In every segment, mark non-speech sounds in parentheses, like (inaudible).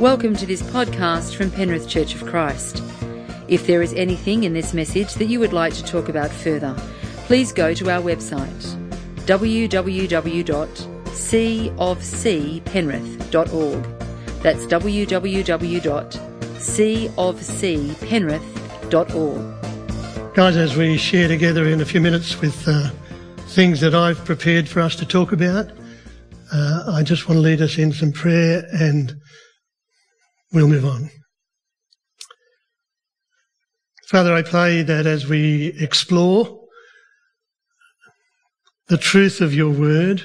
Welcome to this podcast from Penrith Church of Christ. If there is anything in this message that you would like to talk about further, please go to our website www.cofcpenrith.org. That's www.cofcpenrith.org. Guys, as we share together in a few minutes with uh, things that I've prepared for us to talk about, uh, I just want to lead us in some prayer and we'll move on. Father, I pray that as we explore the truth of your word,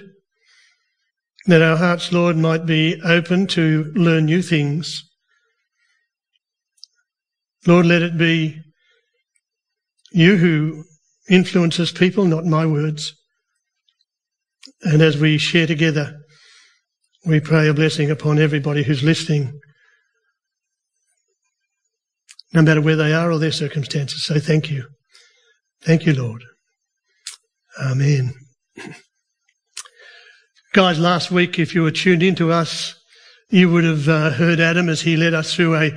that our hearts, Lord, might be open to learn new things. Lord, let it be you who influences people, not my words. And as we share together, we pray a blessing upon everybody who's listening, no matter where they are or their circumstances. So thank you. Thank you, Lord. Amen. (clears throat) Guys, last week, if you were tuned into us, you would have uh, heard Adam as he led us through a,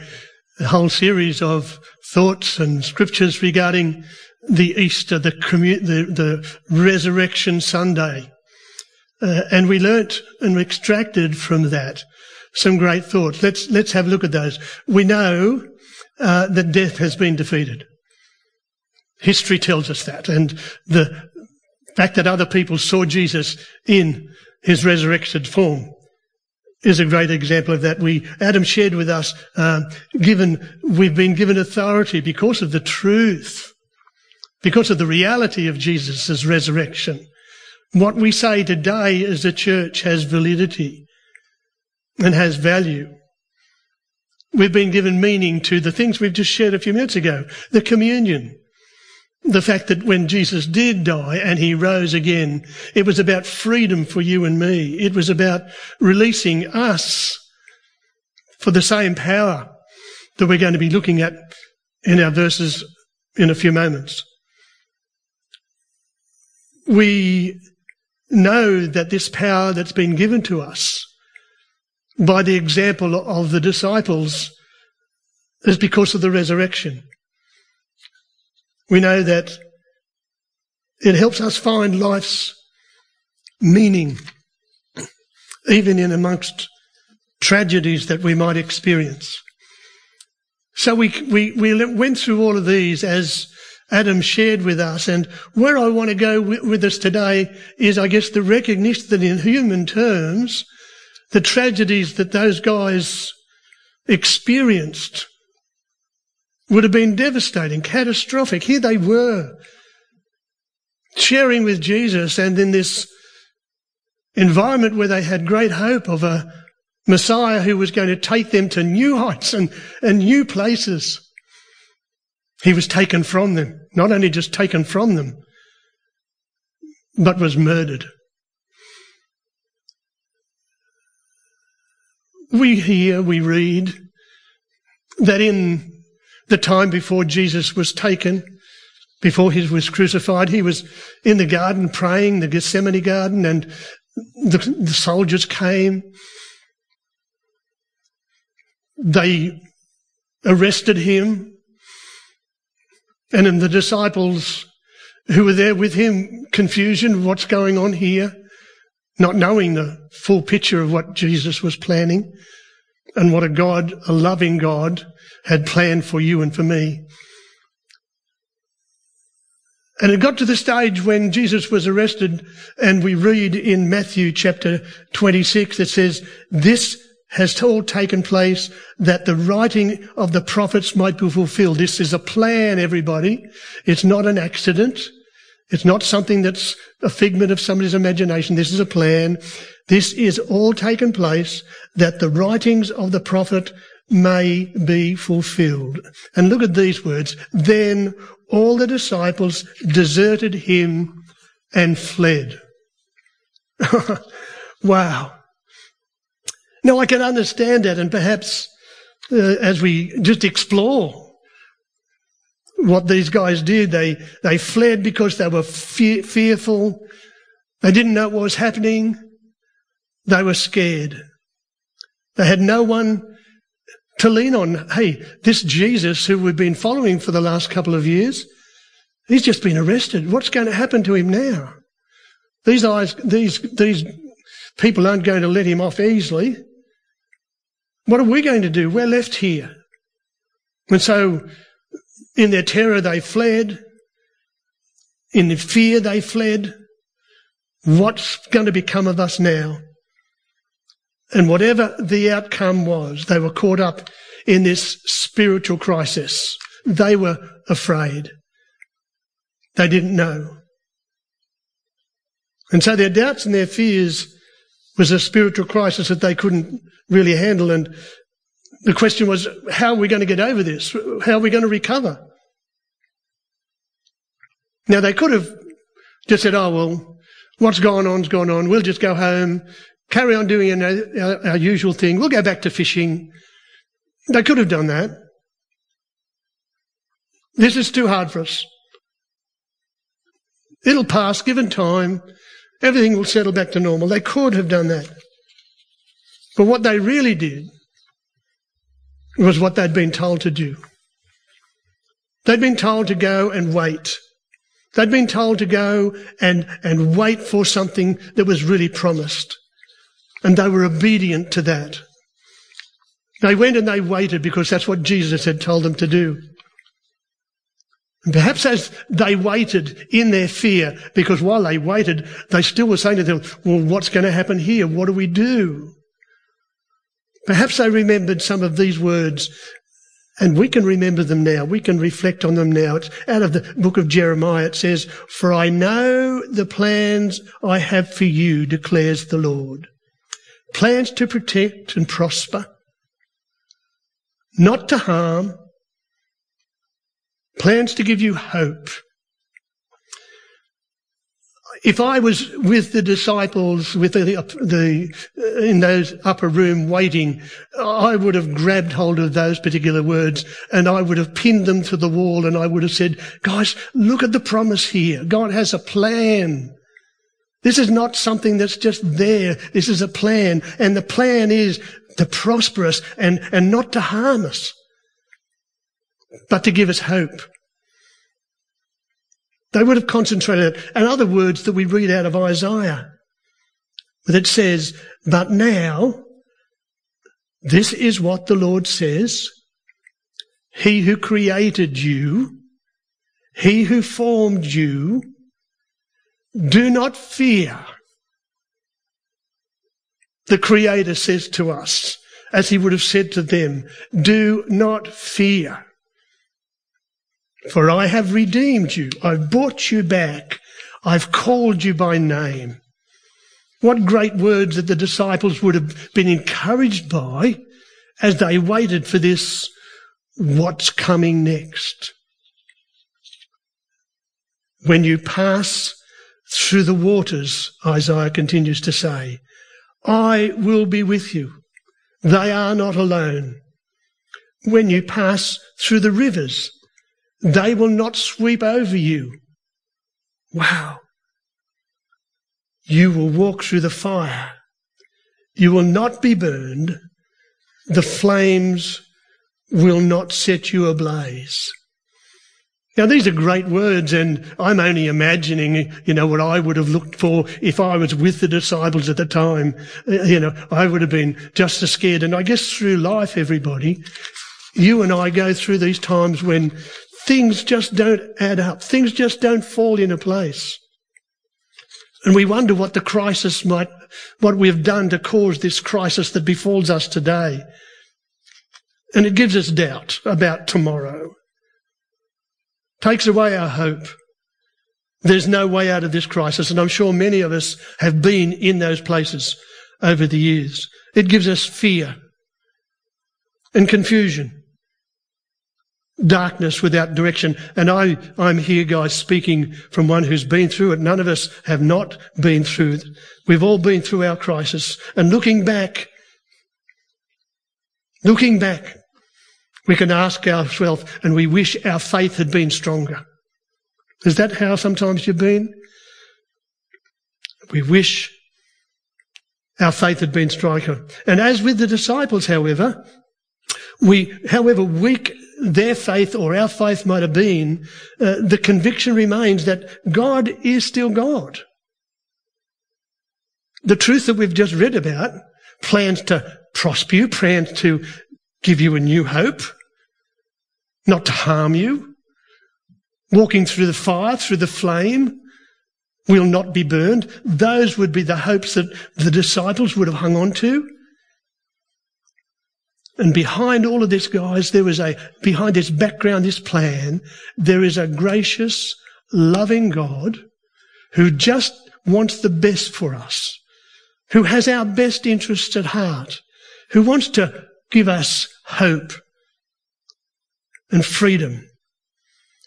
a, whole series of thoughts and scriptures regarding the Easter, the, commu- the, the resurrection Sunday. Uh, and we learnt and extracted from that some great thoughts. Let's, let's have a look at those. We know uh, that death has been defeated. History tells us that. And the fact that other people saw Jesus in his resurrected form is a great example of that. We, Adam shared with us, uh, given, we've been given authority because of the truth, because of the reality of Jesus' resurrection. What we say today as a church has validity and has value. We've been given meaning to the things we've just shared a few minutes ago. The communion. The fact that when Jesus did die and he rose again, it was about freedom for you and me. It was about releasing us for the same power that we're going to be looking at in our verses in a few moments. We know that this power that's been given to us by the example of the disciples is because of the resurrection. We know that it helps us find life's meaning, even in amongst tragedies that we might experience. So we, we, we went through all of these as Adam shared with us. And where I want to go with, with us today is, I guess, the recognition that in human terms, the tragedies that those guys experienced would have been devastating, catastrophic. Here they were, sharing with Jesus and in this environment where they had great hope of a Messiah who was going to take them to new heights and, and new places. He was taken from them, not only just taken from them, but was murdered. We hear, we read that in the time before Jesus was taken, before he was crucified, he was in the garden praying, the Gethsemane garden, and the, the soldiers came. They arrested him. And in the disciples who were there with him, confusion, what's going on here? Not knowing the full picture of what Jesus was planning and what a God, a loving God, had planned for you and for me. And it got to the stage when Jesus was arrested, and we read in Matthew chapter 26 that says, This has all taken place that the writing of the prophets might be fulfilled. This is a plan, everybody. It's not an accident. It's not something that's a figment of somebody's imagination. This is a plan. This is all taken place that the writings of the prophet may be fulfilled. And look at these words. Then all the disciples deserted him and fled. (laughs) wow. Now I can understand that and perhaps uh, as we just explore what these guys did, they, they fled because they were fe- fearful. They didn't know what was happening. They were scared. They had no one to lean on. Hey, this Jesus who we've been following for the last couple of years, he's just been arrested. What's going to happen to him now? These eyes, these, these people aren't going to let him off easily. What are we going to do? We're left here. And so, in their terror, they fled. In their fear, they fled. What's going to become of us now? And whatever the outcome was, they were caught up in this spiritual crisis. They were afraid. They didn't know. And so their doubts and their fears was a spiritual crisis that they couldn't really handle. And the question was, how are we going to get over this? How are we going to recover? Now they could have just said, oh, well, what's gone on's gone on. We'll just go home, carry on doing our, our usual thing. We'll go back to fishing. They could have done that. This is too hard for us. It'll pass, given time. Everything will settle back to normal. They could have done that. But what they really did was what they'd been told to do. They'd been told to go and wait. They'd been told to go and, and wait for something that was really promised. And they were obedient to that. They went and they waited because that's what Jesus had told them to do. And perhaps as they waited in their fear, because while they waited, they still were saying to them, well, what's going to happen here? What do we do? Perhaps they remembered some of these words and we can remember them now. We can reflect on them now. It's out of the book of Jeremiah. It says, For I know the plans I have for you, declares the Lord. Plans to protect and prosper, not to harm, plans to give you hope if I was with the disciples with the, the, uh, in those upper room waiting, I would have grabbed hold of those particular words and I would have pinned them to the wall and I would have said, guys, look at the promise here. God has a plan. This is not something that's just there. This is a plan. And the plan is to prosper us and, and not to harm us, but to give us hope. They would have concentrated on other words that we read out of Isaiah. that says, but now, this is what the Lord says. He who created you, he who formed you, do not fear. The Creator says to us, as he would have said to them, do not fear. For I have redeemed you. I've bought you back. I've called you by name. What great words that the disciples would have been encouraged by as they waited for this what's coming next. When you pass through the waters, Isaiah continues to say, I will be with you. They are not alone. When you pass through the rivers, they will not sweep over you. Wow. You will walk through the fire. You will not be burned. The flames will not set you ablaze. Now these are great words and I'm only imagining, you know, what I would have looked for if I was with the disciples at the time. Uh, you know, I would have been just as scared. And I guess through life, everybody, you and I go through these times when things just don't add up. Things just don't fall into place. And we wonder what the crisis might, what we've done to cause this crisis that befalls us today. And it gives us doubt about tomorrow. Takes away our hope. There's no way out of this crisis. And I'm sure many of us have been in those places over the years. It gives us fear and confusion darkness without direction. And I, I'm here, guys, speaking from one who's been through it. None of us have not been through it. We've all been through our crisis. And looking back, looking back, we can ask ourselves, and we wish our faith had been stronger. Is that how sometimes you've been? We wish our faith had been stronger. And as with the disciples, however, We, however weak their faith or our faith might have been, uh, the conviction remains that God is still God. The truth that we've just read about plans to prosper you, plans to give you a new hope, not to harm you. Walking through the fire, through the flame, will not be burned. Those would be the hopes that the disciples would have hung on to. And behind all of this, guys, there is a, behind this background, this plan, there is a gracious, loving God who just wants the best for us, who has our best interests at heart, who wants to give us hope and freedom.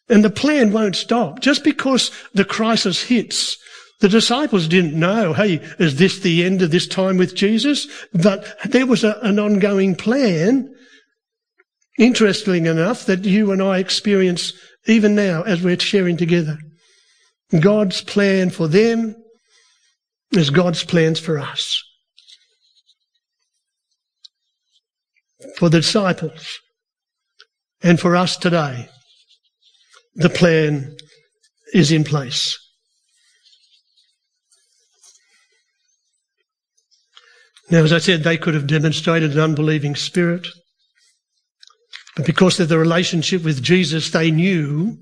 And the plan won't stop. Just because the crisis hits, the disciples didn't know, hey, is this the end of this time with Jesus? But there was a, an ongoing plan, interestingly enough, that you and I experience even now as we're sharing together. God's plan for them is God's plans for us. For the disciples and for us today, the plan is in place. Now, as I said, they could have demonstrated an unbelieving spirit. But because of the relationship with Jesus, they knew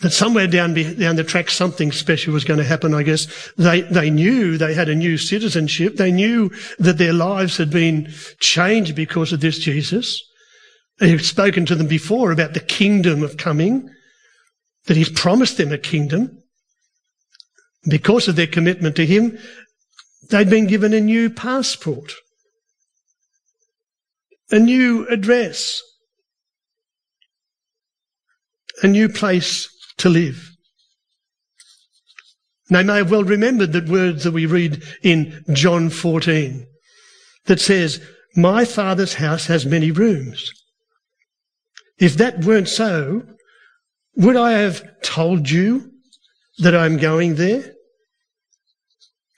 that somewhere down, down the track something special was going to happen, I guess. They, they knew they had a new citizenship. They knew that their lives had been changed because of this Jesus. He had spoken to them before about the kingdom of coming, that he's promised them a kingdom. Because of their commitment to him, They'd been given a new passport, a new address, a new place to live. They may have well remembered the words that we read in John 14 that says, My Father's house has many rooms. If that weren't so, would I have told you that I'm going there?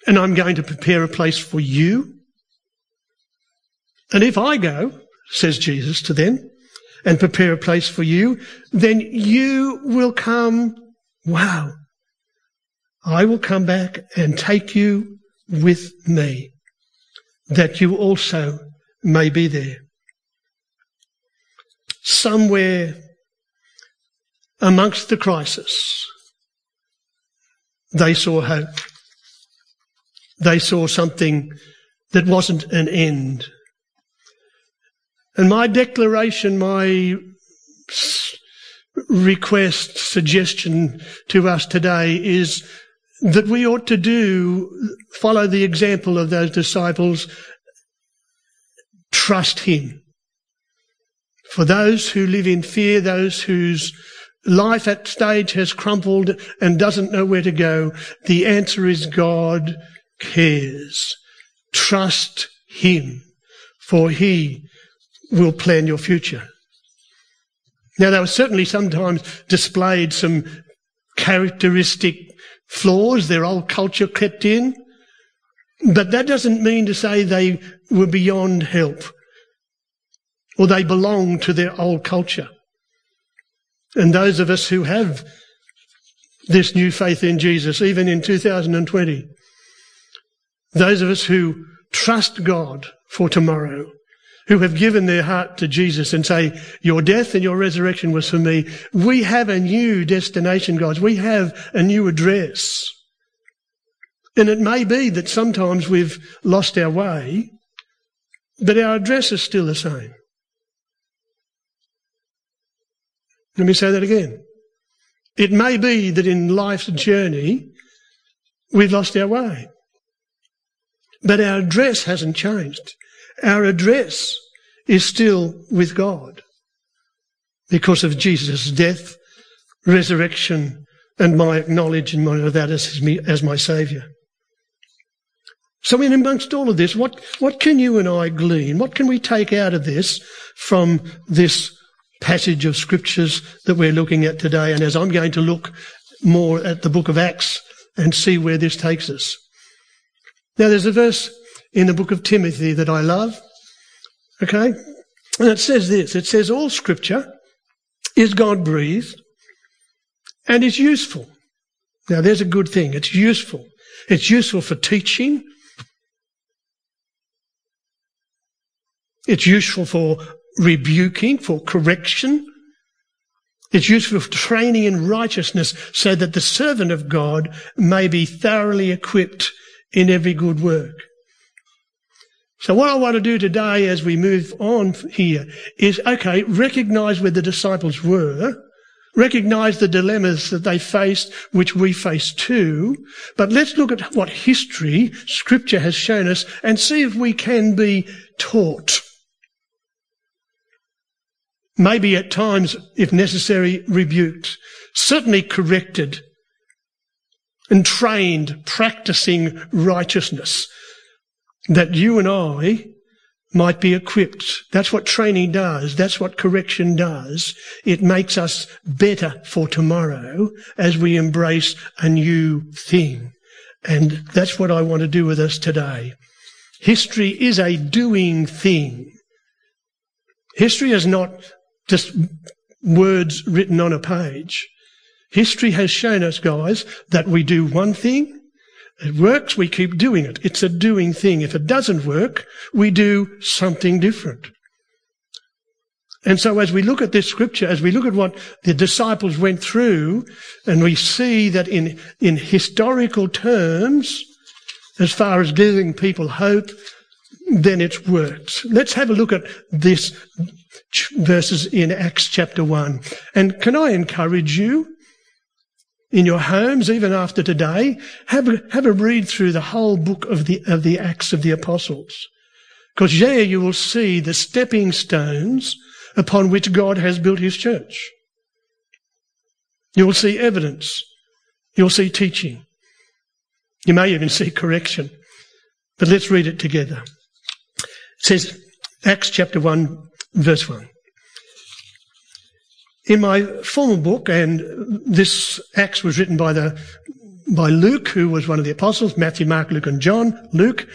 And I'm going to prepare a place for you. And if I go, says Jesus to them, and prepare a place for you, then you will come. Wow. I will come back and take you with me, that you also may be there. Somewhere amongst the crisis, they saw hope they saw something that wasn't an end. And my declaration, my request, suggestion to us today is that we ought to do, follow the example of those disciples, trust Him. For those who live in fear, those whose life at stage has crumpled and doesn't know where to go, the answer is God cares. Trust Him, for He will plan your future. Now, there were certainly sometimes displayed some characteristic flaws their old culture crept in, but that doesn't mean to say they were beyond help or they belong to their old culture. And those of us who have this new faith in Jesus, even in 2020, those of us who trust God for tomorrow, who have given their heart to Jesus and say, your death and your resurrection was for me. We have a new destination, guys. We have a new address. And it may be that sometimes we've lost our way, but our address is still the same. Let me say that again. It may be that in life's journey, we've lost our way. But our address hasn't changed. Our address is still with God because of Jesus' death, resurrection, and my acknowledgement of that as, me, as my Saviour. So in amongst all of this, what, what can you and I glean? What can we take out of this from this passage of scriptures that we're looking at today? And as I'm going to look more at the book of Acts and see where this takes us. Now, there's a verse in the book of Timothy that I love. Okay? And it says this it says, All scripture is God breathed and is useful. Now, there's a good thing. It's useful. It's useful for teaching. It's useful for rebuking, for correction. It's useful for training in righteousness so that the servant of God may be thoroughly equipped in every good work. So what I want to do today as we move on here is, okay, recognize where the disciples were, recognize the dilemmas that they faced, which we face too, but let's look at what history, scripture has shown us and see if we can be taught. Maybe at times, if necessary, rebuked, certainly corrected and trained, practicing righteousness that you and I might be equipped. That's what training does. That's what correction does. It makes us better for tomorrow as we embrace a new thing. And that's what I want to do with us today. History is a doing thing. History is not just words written on a page. History has shown us, guys, that we do one thing it works, we keep doing it. It's a doing thing. If it doesn't work, we do something different. And so as we look at this scripture, as we look at what the disciples went through, and we see that in, in historical terms, as far as giving people hope, then it's worked. Let's have a look at this verses in Acts chapter 1. And can I encourage you in your homes, even after today, have a, have a read through the whole book of the, of the Acts of the Apostles. Because there you will see the stepping stones upon which God has built his church. You will see evidence. You'll see teaching. You may even see correction. But let's read it together. It says, Acts chapter 1, verse 1. In my former book, and this Acts was written by the by Luke, who was one of the apostles, Matthew, Mark, Luke, and John. Luke.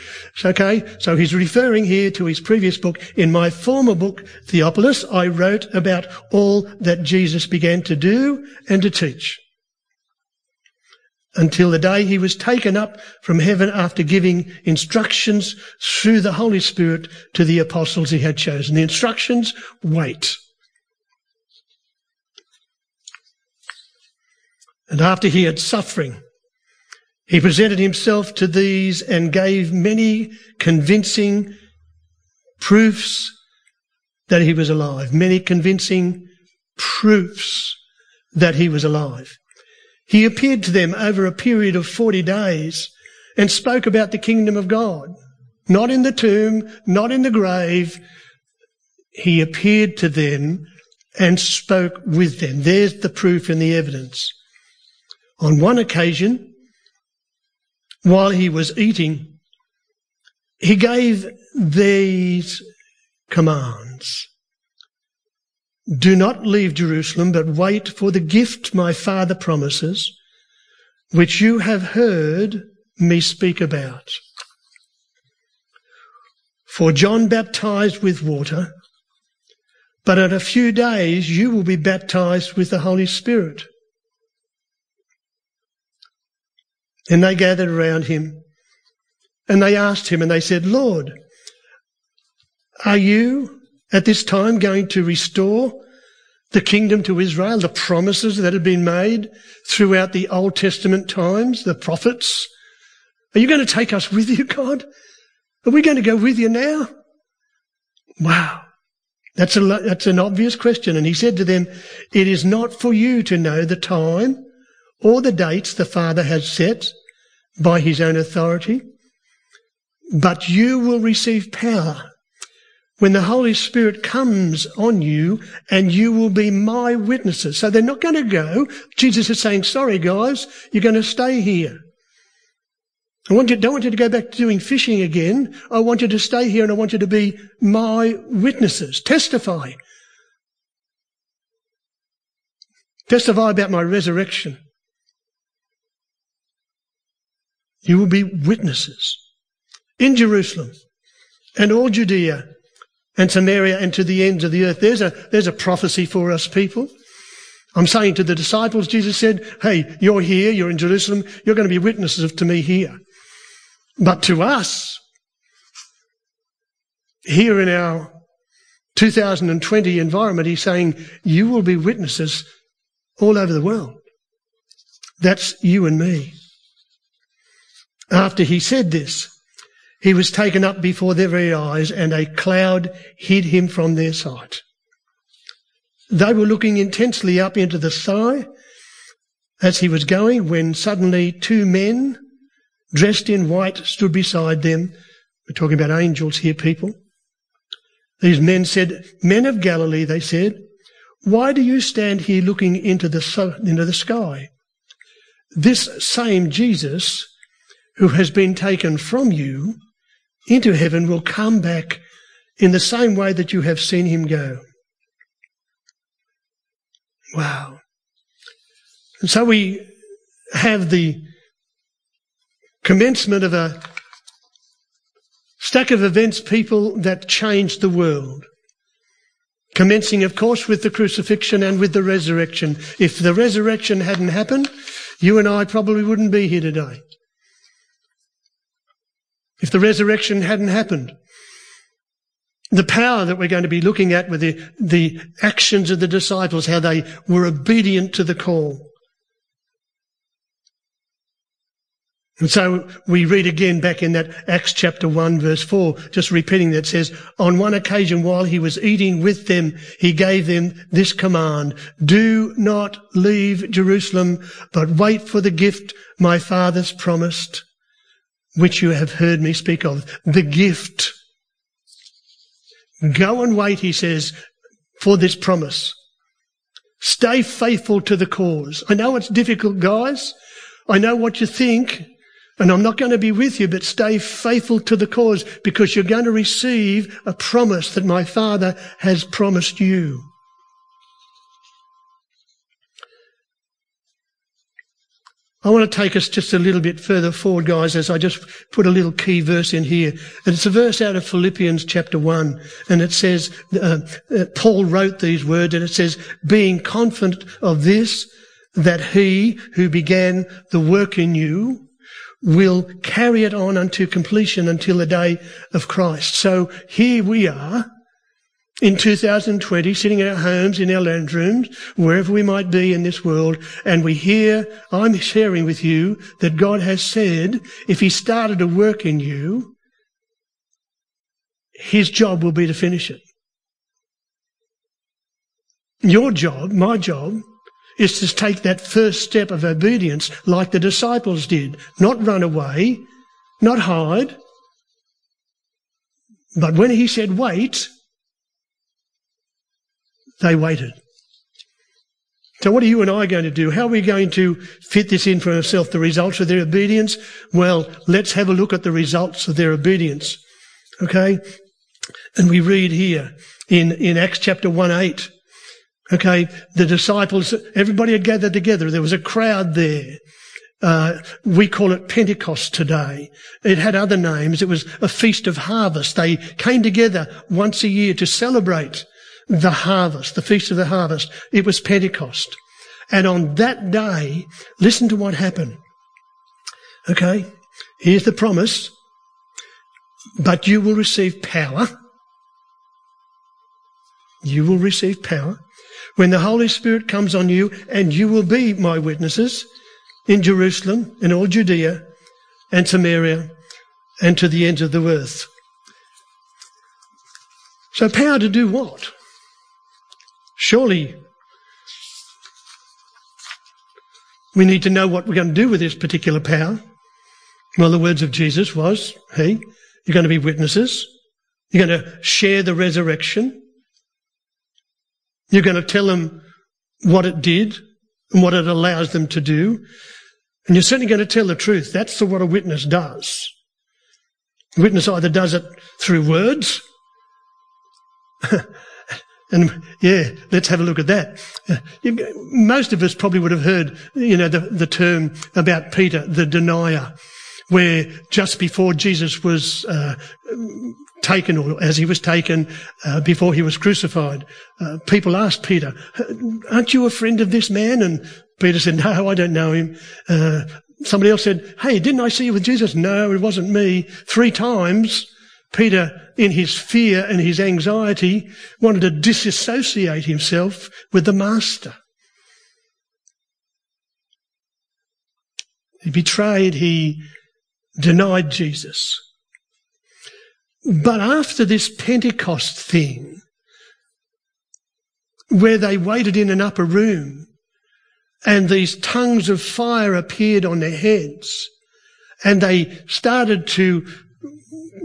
Okay, so he's referring here to his previous book. In my former book, Theophilus, I wrote about all that Jesus began to do and to teach. Until the day he was taken up from heaven after giving instructions through the Holy Spirit to the apostles he had chosen. The instructions, wait. And after he had suffering, he presented himself to these and gave many convincing proofs that he was alive. Many convincing proofs that he was alive. He appeared to them over a period of 40 days and spoke about the kingdom of God. Not in the tomb, not in the grave. He appeared to them and spoke with them. There's the proof and the evidence. On one occasion, while he was eating, he gave these commands. Do not leave Jerusalem, but wait for the gift my Father promises, which you have heard me speak about. For John baptized with water, but in a few days you will be baptized with the Holy Spirit. And they gathered around him and they asked him and they said, Lord, are you at this time going to restore the kingdom to Israel, the promises that had been made throughout the Old Testament times, the prophets? Are you going to take us with you, God? Are we going to go with you now? Wow. That's, a, that's an obvious question. And he said to them, It is not for you to know the time or the dates the Father has set by his own authority, but you will receive power when the Holy Spirit comes on you and you will be my witnesses. So they're not going to go. Jesus is saying, sorry guys, you're going to stay here. I want you, don't want you to go back to doing fishing again. I want you to stay here and I want you to be my witnesses. Testify. Testify about my resurrection. You will be witnesses in Jerusalem and all Judea and Samaria and to the ends of the earth. There's a, there's a prophecy for us people. I'm saying to the disciples, Jesus said, hey, you're here, you're in Jerusalem, you're going to be witnesses to me here. But to us, here in our 2020 environment, he's saying, you will be witnesses all over the world. That's you and me. After he said this, he was taken up before their very eyes and a cloud hid him from their sight. They were looking intensely up into the sky as he was going when suddenly two men dressed in white stood beside them. We're talking about angels here, people. These men said, Men of Galilee, they said, why do you stand here looking into the, into the sky? This same Jesus who has been taken from you into heaven will come back in the same way that you have seen him go. Wow. And so we have the commencement of a stack of events, people that changed the world. Commencing, of course, with the crucifixion and with the resurrection. If the resurrection hadn't happened, you and I probably wouldn't be here today. If the resurrection hadn't happened, the power that we're going to be looking at with the, the actions of the disciples, how they were obedient to the call. And so we read again back in that Acts chapter 1 verse 4, just repeating that says, on one occasion while he was eating with them, he gave them this command, do not leave Jerusalem, but wait for the gift my father's promised, which you have heard me speak of. The gift. Go and wait, he says, for this promise. Stay faithful to the cause. I know it's difficult, guys. I know what you think. And I'm not going to be with you, but stay faithful to the cause because you're going to receive a promise that my Father has promised you. I want to take us just a little bit further forward, guys, as I just put a little key verse in here. And it's a verse out of Philippians chapter 1. And it says, uh, uh, Paul wrote these words, and it says, being confident of this, that he who began the work in you will carry it on unto completion until the day of Christ. So here we are in 2020, sitting in our homes, in our lounge rooms, wherever we might be in this world, and we hear, I'm sharing with you that God has said, if He started a work in you, His job will be to finish it. Your job, my job, is to take that first step of obedience like the disciples did. Not run away, not hide. But when he said wait, they waited. So what are you and I going to do? How are we going to fit this in for ourselves? The results of their obedience? Well, let's have a look at the results of their obedience. Okay? And we read here in, in Acts chapter 1 8. Okay, the disciples, everybody had gathered together. There was a crowd there. Uh, we call it Pentecost today. It had other names. It was a feast of harvest. They came together once a year to celebrate the harvest, the feast of the harvest. It was Pentecost. And on that day, listen to what happened. Okay, here's the promise. But you will receive power. You will receive power when the Holy Spirit comes on you, and you will be my witnesses in Jerusalem, in all Judea and Samaria, and to the ends of the earth. So, power to do what? Surely we need to know what we're going to do with this particular power. Well, the words of Jesus was, hey, you're going to be witnesses. You're going to share the resurrection. You're going to tell them what it did and what it allows them to do. And you're certainly going to tell the truth. That's what a witness does. A witness either does it through words, (laughs) and yeah, let's have a look at that. Most of us probably would have heard, you know, the, the term about Peter, the denier, where just before Jesus was uh, taken, or as he was taken uh, before he was crucified, uh, people asked Peter, "Aren't you a friend of this man?" And Peter said, "No, I don't know him." Uh, somebody else said, "Hey, didn't I see you with Jesus?" No, it wasn't me. Three times, Peter, in his fear and his anxiety, wanted to disassociate himself with the master. He betrayed, he denied Jesus. But after this Pentecost thing, where they waited in an upper room and these tongues of fire appeared on their heads and they started to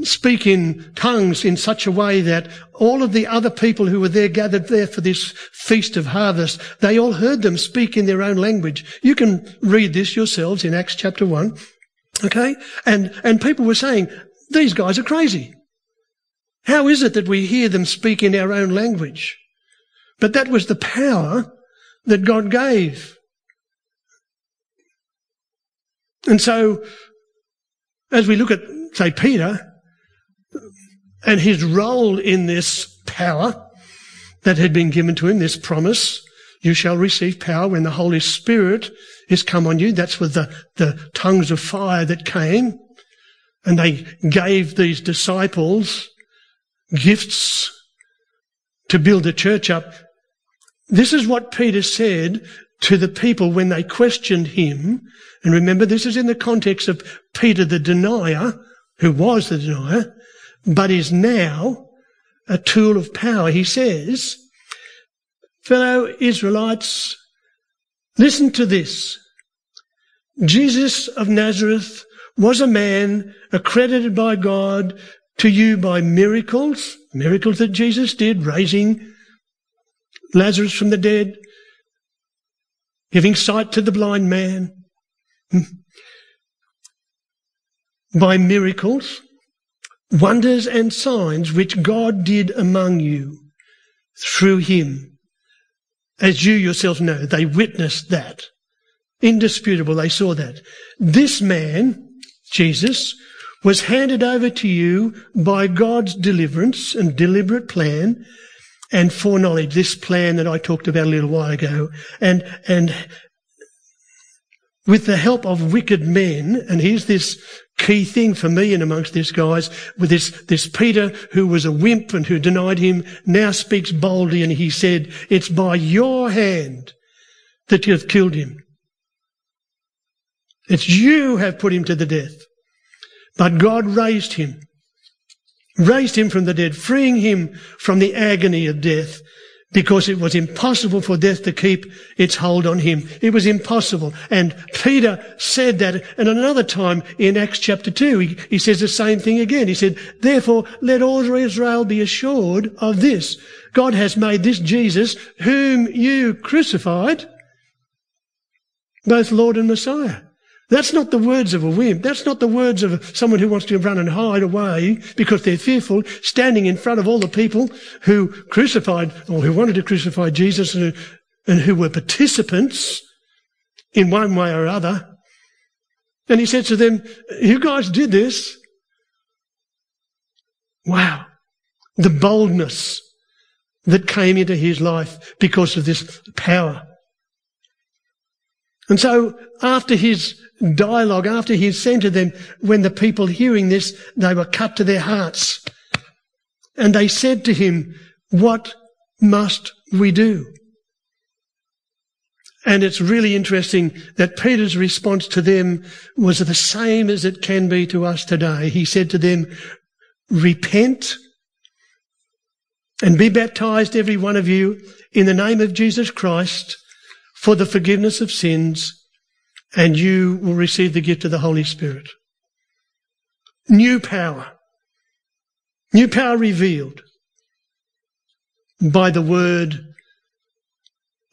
speak in tongues in such a way that all of the other people who were there gathered there for this feast of harvest, they all heard them speak in their own language. You can read this yourselves in Acts chapter 1. Okay? And, and people were saying, these guys are crazy. How is it that we hear them speak in our own language? But that was the power that God gave. And so, as we look at, say, Peter, and his role in this power that had been given to him, this promise, you shall receive power when the Holy Spirit is come on you. That's with the, the tongues of fire that came. And they gave these disciples gifts to build the church up. This is what Peter said to the people when they questioned him. And remember, this is in the context of Peter the denier, who was the denier but is now a tool of power. He says, fellow Israelites, listen to this. Jesus of Nazareth was a man accredited by God to you by miracles, miracles that Jesus did, raising Lazarus from the dead, giving sight to the blind man, hmm, by miracles, wonders and signs which God did among you through him. As you yourselves know, they witnessed that. Indisputable, they saw that. This man, Jesus, was handed over to you by God's deliverance and deliberate plan and foreknowledge, this plan that I talked about a little while ago. And, and with the help of wicked men, and here's this key thing for me and amongst this guys, with this, this Peter who was a wimp and who denied him now speaks boldly and he said, it's by your hand that you have killed him. It's you have put him to the death. But God raised him, raised him from the dead, freeing him from the agony of death because it was impossible for death to keep its hold on him. It was impossible. And Peter said that and another time in Acts chapter 2, he, he, says the same thing again. He said, therefore let all Israel be assured of this. God has made this Jesus, whom you crucified, both Lord and Messiah. That's not the words of a wimp. That's not the words of someone who wants to run and hide away because they're fearful, standing in front of all the people who crucified or who wanted to crucify Jesus and, and who were participants in one way or other. And he said to them, you guys did this. Wow. The boldness that came into his life because of this power. And so after his dialogue, after he had sent to them, when the people hearing this, they were cut to their hearts. And they said to him, what must we do? And it's really interesting that Peter's response to them was the same as it can be to us today. He said to them, repent and be baptized, every one of you, in the name of Jesus Christ for the forgiveness of sins, and you will receive the gift of the Holy Spirit. New power. New power revealed by the word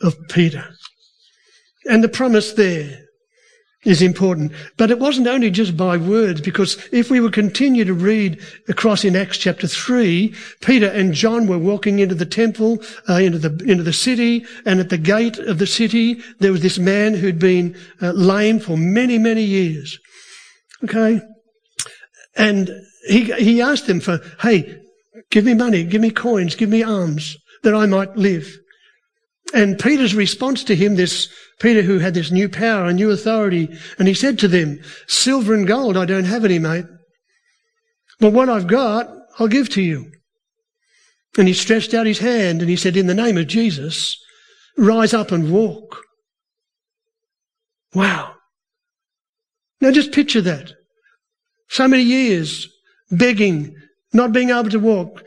of Peter. And the promise there is important. But it wasn't only just by words, because if we would continue to read across in Acts chapter 3, Peter and John were walking into the temple, uh, into the, into the city, and at the gate of the city, there was this man who'd been uh, lame for many, many years. Okay? And he, he asked them for, hey, Give me money, give me coins, give me alms, that I might live. And Peter's response to him, this Peter who had this new power and new authority, and he said to them, Silver and gold I don't have any, mate. But what I've got, I'll give to you. And he stretched out his hand and he said, In the name of Jesus, rise up and walk. Wow. Now just picture that. So many years begging, not being able to walk,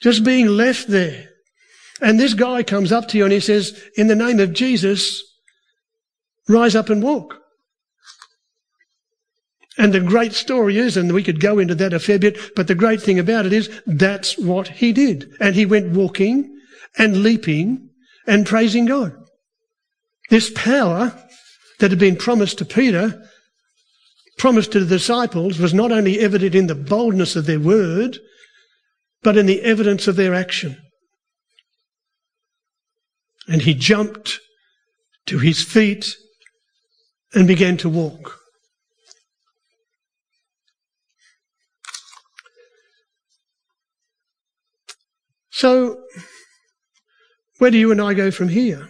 just being left there. And this guy comes up to you and he says, in the name of Jesus, rise up and walk. And the great story is, and we could go into that a fair bit, but the great thing about it is that's what he did. And he went walking and leaping and praising God. This power that had been promised to Peter, promised to the disciples, was not only evident in the boldness of their word, but in the evidence of their action. And he jumped to his feet and began to walk. So, where do you and I go from here?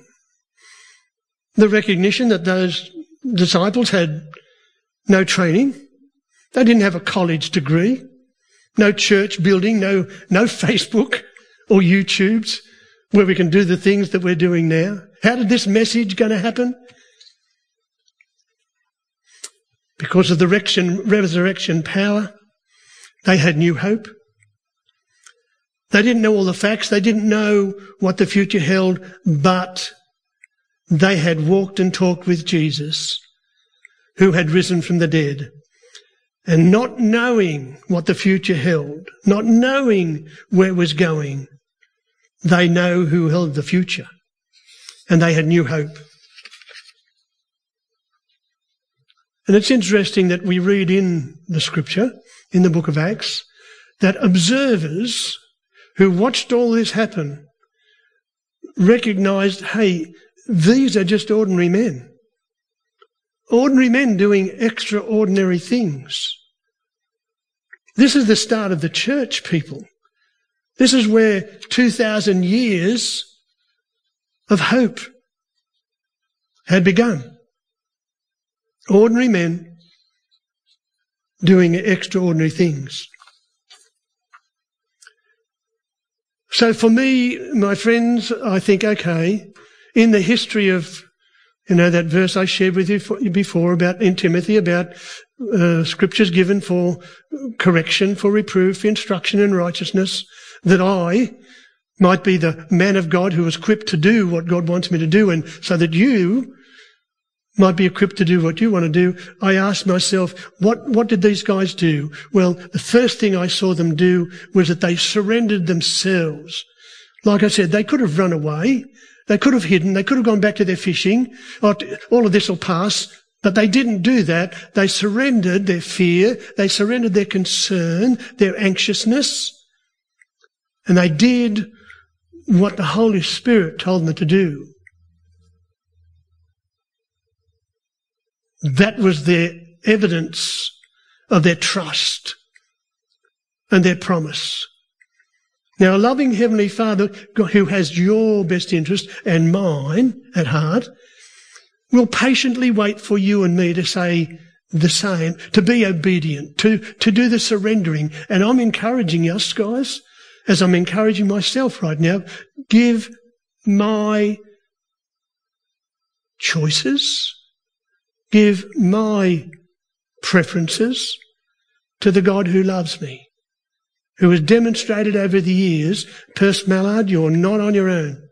The recognition that those disciples had no training. They didn't have a college degree, no church building, no, no (laughs) Facebook or YouTubes where we can do the things that we're doing now. How did this message going to happen? Because of the resurrection power, they had new hope. They didn't know all the facts. They didn't know what the future held, but they had walked and talked with Jesus, who had risen from the dead. And not knowing what the future held, not knowing where it was going, they know who held the future. And they had new hope. And it's interesting that we read in the scripture, in the book of Acts, that observers who watched all this happen recognized, hey, these are just ordinary men. Ordinary men doing extraordinary things. This is the start of the church, people. This is where 2,000 years of hope had begun. Ordinary men doing extraordinary things. So for me, my friends, I think, okay, in the history of, you know, that verse I shared with you before about in Timothy about uh, scriptures given for correction, for reproof, instruction in righteousness, that I might be the man of God who is equipped to do what God wants me to do, and so that you might be equipped to do what you want to do, I asked myself, what, what did these guys do? Well, the first thing I saw them do was that they surrendered themselves. Like I said, they could have run away. They could have hidden. They could have gone back to their fishing. All of this will pass. But they didn't do that. They surrendered their fear. They surrendered their concern, their anxiousness. And they did what the Holy Spirit told them to do. That was their evidence of their trust and their promise. Now, a loving Heavenly Father who has your best interest and mine at heart will patiently wait for you and me to say the same, to be obedient, to, to do the surrendering. And I'm encouraging us, guys, as I'm encouraging myself right now, give my choices, give my preferences to the God who loves me, who has demonstrated over the years, Perce Mallard, you're not on your own.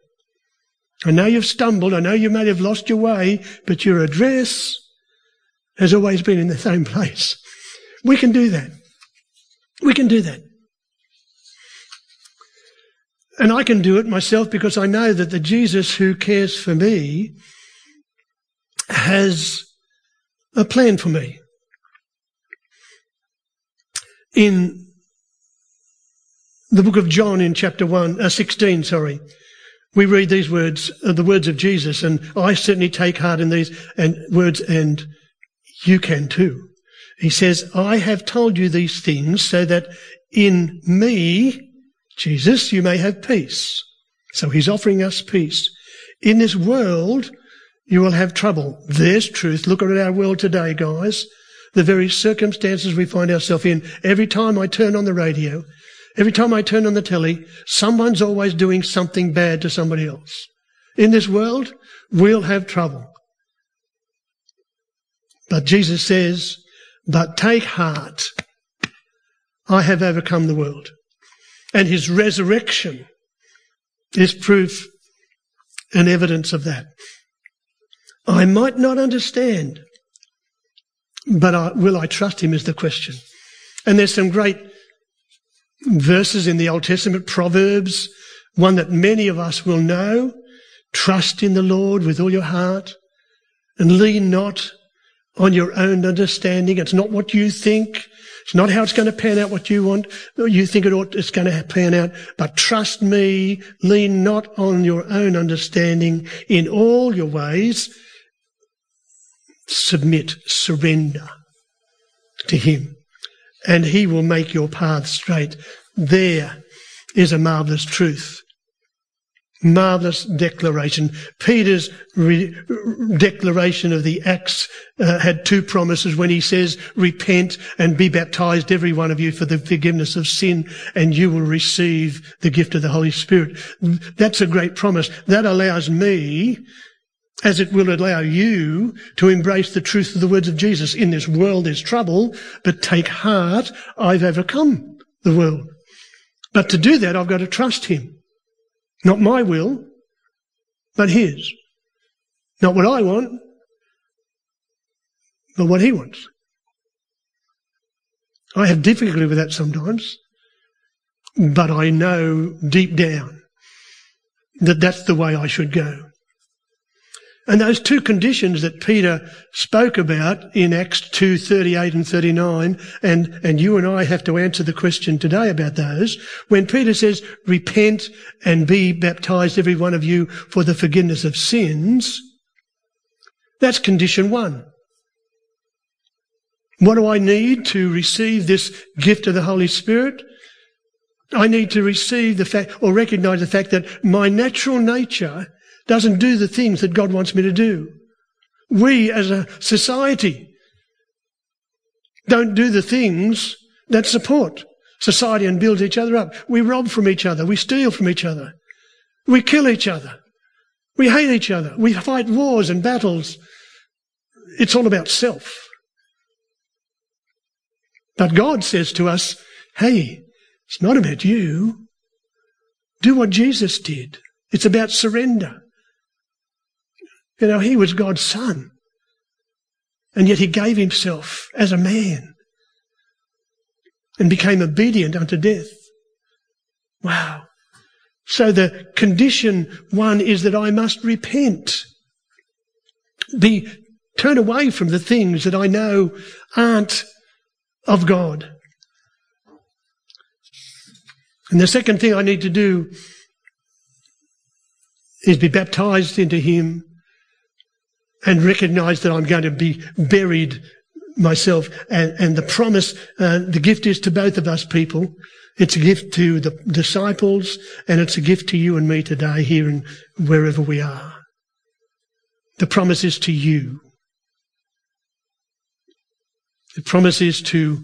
I know you've stumbled, I know you may have lost your way, but your address has always been in the same (laughs) place. We can do that. We can do that. And I can do it myself because I know that the Jesus who cares for me has a plan for me. In the book of John in chapter 1, uh, 16, sorry, we read these words, uh, the words of Jesus, and I certainly take heart in these and words, and you can too. He says, I have told you these things so that in me, Jesus, you may have peace. So he's offering us peace. In this world, you will have trouble. There's truth. Look at our world today, guys. The very circumstances we find ourselves in. Every time I turn on the radio, every time I turn on the telly, someone's always doing something bad to somebody else. In this world, we'll have trouble. But Jesus says, but take heart. I have overcome the world. And his resurrection is proof and evidence of that. I might not understand, but I, will I trust him is the question. And there's some great verses in the Old Testament, Proverbs, one that many of us will know. Trust in the Lord with all your heart and lean not on your own understanding. It's not what you think. It's not how it's going to pan out what you want, you think it ought, it's going to pan out. But trust me, lean not on your own understanding in all your ways. Submit, surrender to Him, and He will make your path straight. There is a marvelous truth. Marvelous declaration. Peter's re- declaration of the Acts uh, had two promises when he says, repent and be baptized every one of you for the forgiveness of sin and you will receive the gift of the Holy Spirit. That's a great promise. That allows me, as it will allow you, to embrace the truth of the words of Jesus. In this world there's trouble, but take heart, I've overcome the world. But to do that, I've got to trust Him. Not my will, but His. Not what I want, but what He wants. I have difficulty with that sometimes, but I know deep down that that's the way I should go. And those two conditions that Peter spoke about in Acts 2, 38 and 39, and, and you and I have to answer the question today about those, when Peter says, repent and be baptized every one of you for the forgiveness of sins, that's condition one. What do I need to receive this gift of the Holy Spirit? I need to receive the fact or recognize the fact that my natural nature doesn't do the things that God wants me to do. We as a society don't do the things that support society and build each other up. We rob from each other. We steal from each other. We kill each other. We hate each other. We fight wars and battles. It's all about self. But God says to us, hey, it's not about you. Do what Jesus did. It's about surrender. You know, he was God's son. And yet he gave himself as a man and became obedient unto death. Wow. So the condition one is that I must repent. Be, turn away from the things that I know aren't of God. And the second thing I need to do is be baptized into Him and recognize that I'm going to be buried myself. And, and the promise, uh, the gift is to both of us people. It's a gift to the disciples and it's a gift to you and me today here and wherever we are. The promise is to you. The promise is to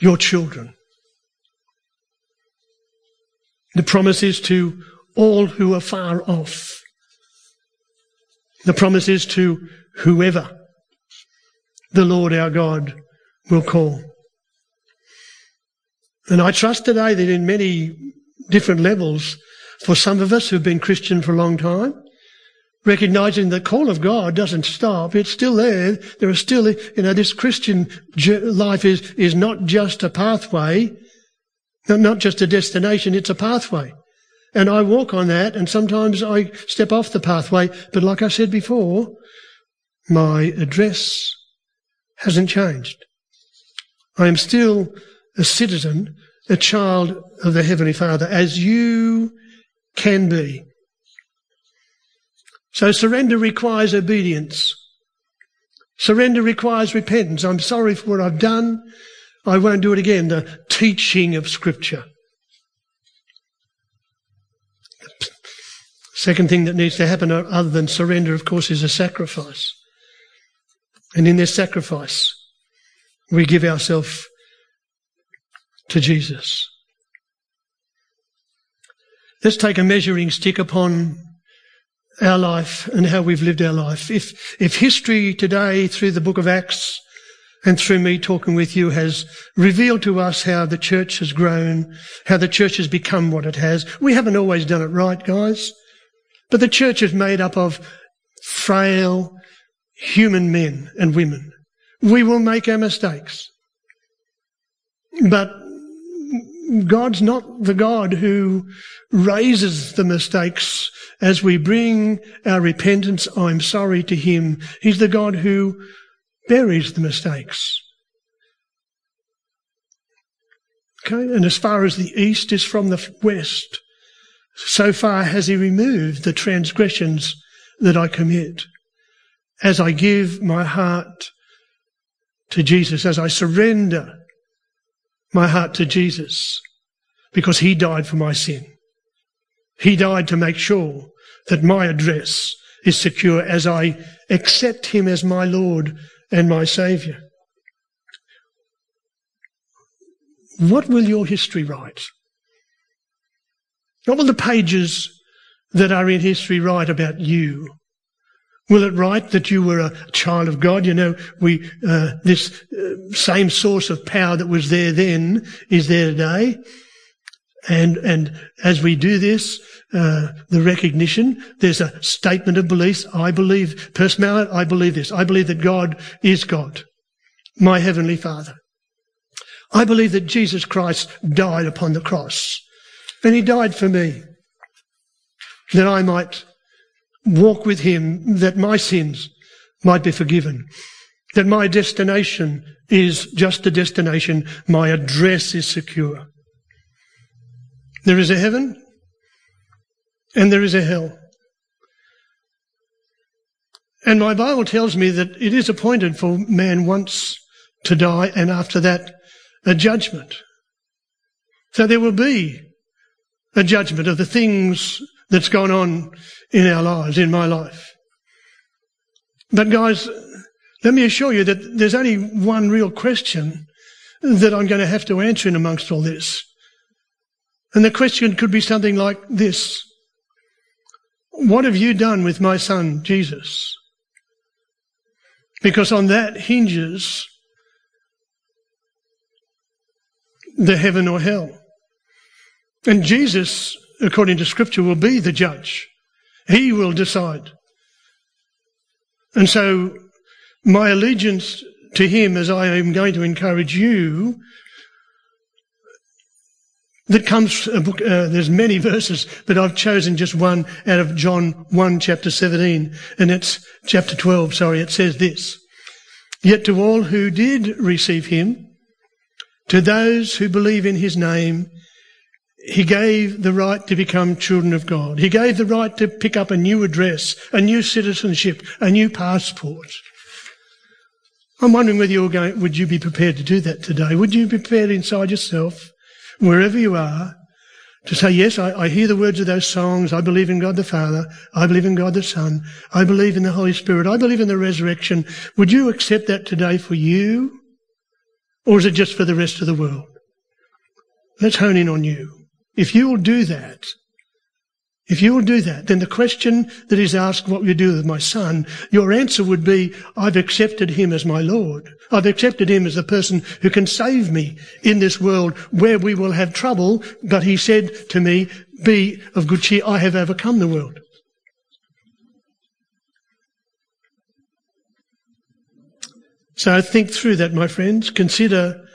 your children. The promise is to all who are far off. The promise is to whoever the Lord our God will call. And I trust today that in many different levels, for some of us who've been Christian for a long time, recognizing the call of God doesn't stop. It's still there. There are still, you know, this Christian life is, is not just a pathway, not just a destination, it's a pathway. And I walk on that and sometimes I step off the pathway. But like I said before, my address hasn't changed. I am still a citizen, a child of the Heavenly Father, as you can be. So surrender requires obedience. Surrender requires repentance. I'm sorry for what I've done. I won't do it again. The teaching of Scripture. Second thing that needs to happen, other than surrender, of course, is a sacrifice. And in this sacrifice, we give ourselves to Jesus. Let's take a measuring stick upon our life and how we've lived our life. If, if history today through the book of Acts and through me talking with you has revealed to us how the church has grown, how the church has become what it has, we haven't always done it right, guys. But the church is made up of frail human men and women. We will make our mistakes. But God's not the God who raises the mistakes as we bring our repentance, I'm sorry to Him. He's the God who buries the mistakes. Okay, and as far as the east is from the west, so far has he removed the transgressions that I commit. As I give my heart to Jesus, as I surrender my heart to Jesus, because he died for my sin. He died to make sure that my address is secure as I accept him as my Lord and my Saviour. What will your history write? What will the pages that are in history write about you? Will it write that you were a child of God? You know, we uh, this uh, same source of power that was there then is there today, and and as we do this, uh, the recognition there's a statement of beliefs. I believe personality. I believe this. I believe that God is God, my heavenly Father. I believe that Jesus Christ died upon the cross and he died for me that I might walk with him, that my sins might be forgiven, that my destination is just a destination, my address is secure. There is a heaven and there is a hell. And my Bible tells me that it is appointed for man once to die and after that a judgment. So there will be a judgment of the things that's gone on in our lives, in my life. But guys, let me assure you that there's only one real question that I'm going to have to answer in amongst all this. And the question could be something like this. What have you done with my son, Jesus? Because on that hinges the heaven or hell. And Jesus, according to Scripture, will be the judge. He will decide. And so my allegiance to Him, as I am going to encourage you, that comes, uh, book, uh, there's many (laughs) verses, but I've chosen just one out of John 1 chapter 17, and it's chapter 12, sorry, it says this. Yet to all who did receive him, to those who believe in his name, he gave the right to become children of God. He gave the right to pick up a new address, a new citizenship, a new passport. I'm wondering whether you're going, would you be prepared to do that today? Would you be prepared inside yourself, wherever you are, to say, yes, I, I, hear the words of those songs. I believe in God the Father. I believe in God the Son. I believe in the Holy Spirit. I believe in the resurrection. Would you accept that today for you? Or is it just for the rest of the world? Let's hone in on you. If you will do that, if you will do that, then the question that is asked, what will you do with my son? Your answer would be, I've accepted him as my Lord. I've accepted him as the person who can save me in this world where we will have trouble. But he said to me, be of good cheer. I have overcome the world. So think through that, my friends. Consider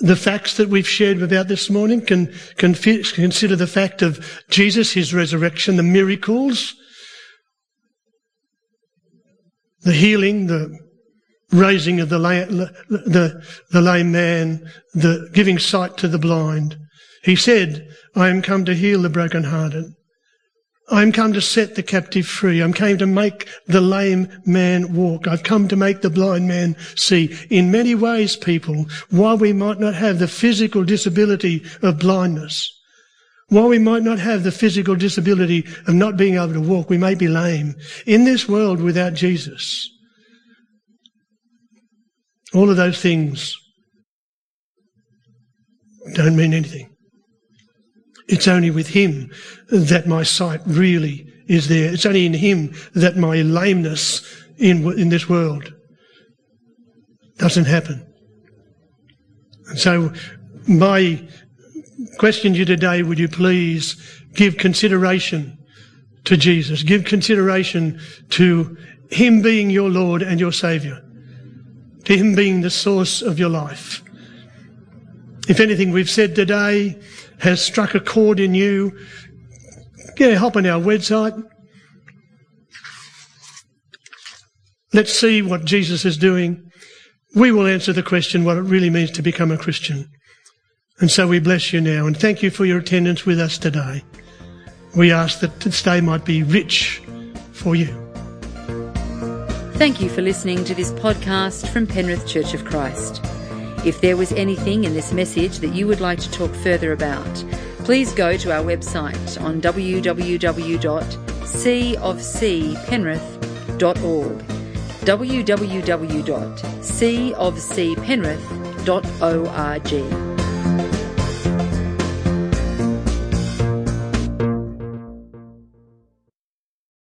the facts that we've shared about this morning, can, can consider the fact of Jesus, his resurrection, the miracles, the healing, the raising of the, the, the lame man, the giving sight to the blind. He said, I am come to heal the brokenhearted. I'm come to set the captive free. I'm came to make the lame man walk. I've come to make the blind man see. In many ways, people, while we might not have the physical disability of blindness, while we might not have the physical disability of not being able to walk, we may be lame. In this world without Jesus, all of those things don't mean anything. It's only with Him that my sight really is there. It's only in Him that my lameness in, in this world doesn't happen. And so, my question to you today would you please give consideration to Jesus? Give consideration to Him being your Lord and your Saviour, to Him being the source of your life. If anything we've said today has struck a chord in you, yeah, hop on our website. Let's see what Jesus is doing. We will answer the question what it really means to become a Christian. And so we bless you now and thank you for your attendance with us today. We ask that this day might be rich for you. Thank you for listening to this podcast from Penrith Church of Christ. If there was anything in this message that you would like to talk further about, please go to our website on www.cofcpenrith.org www.cofcpenrith.org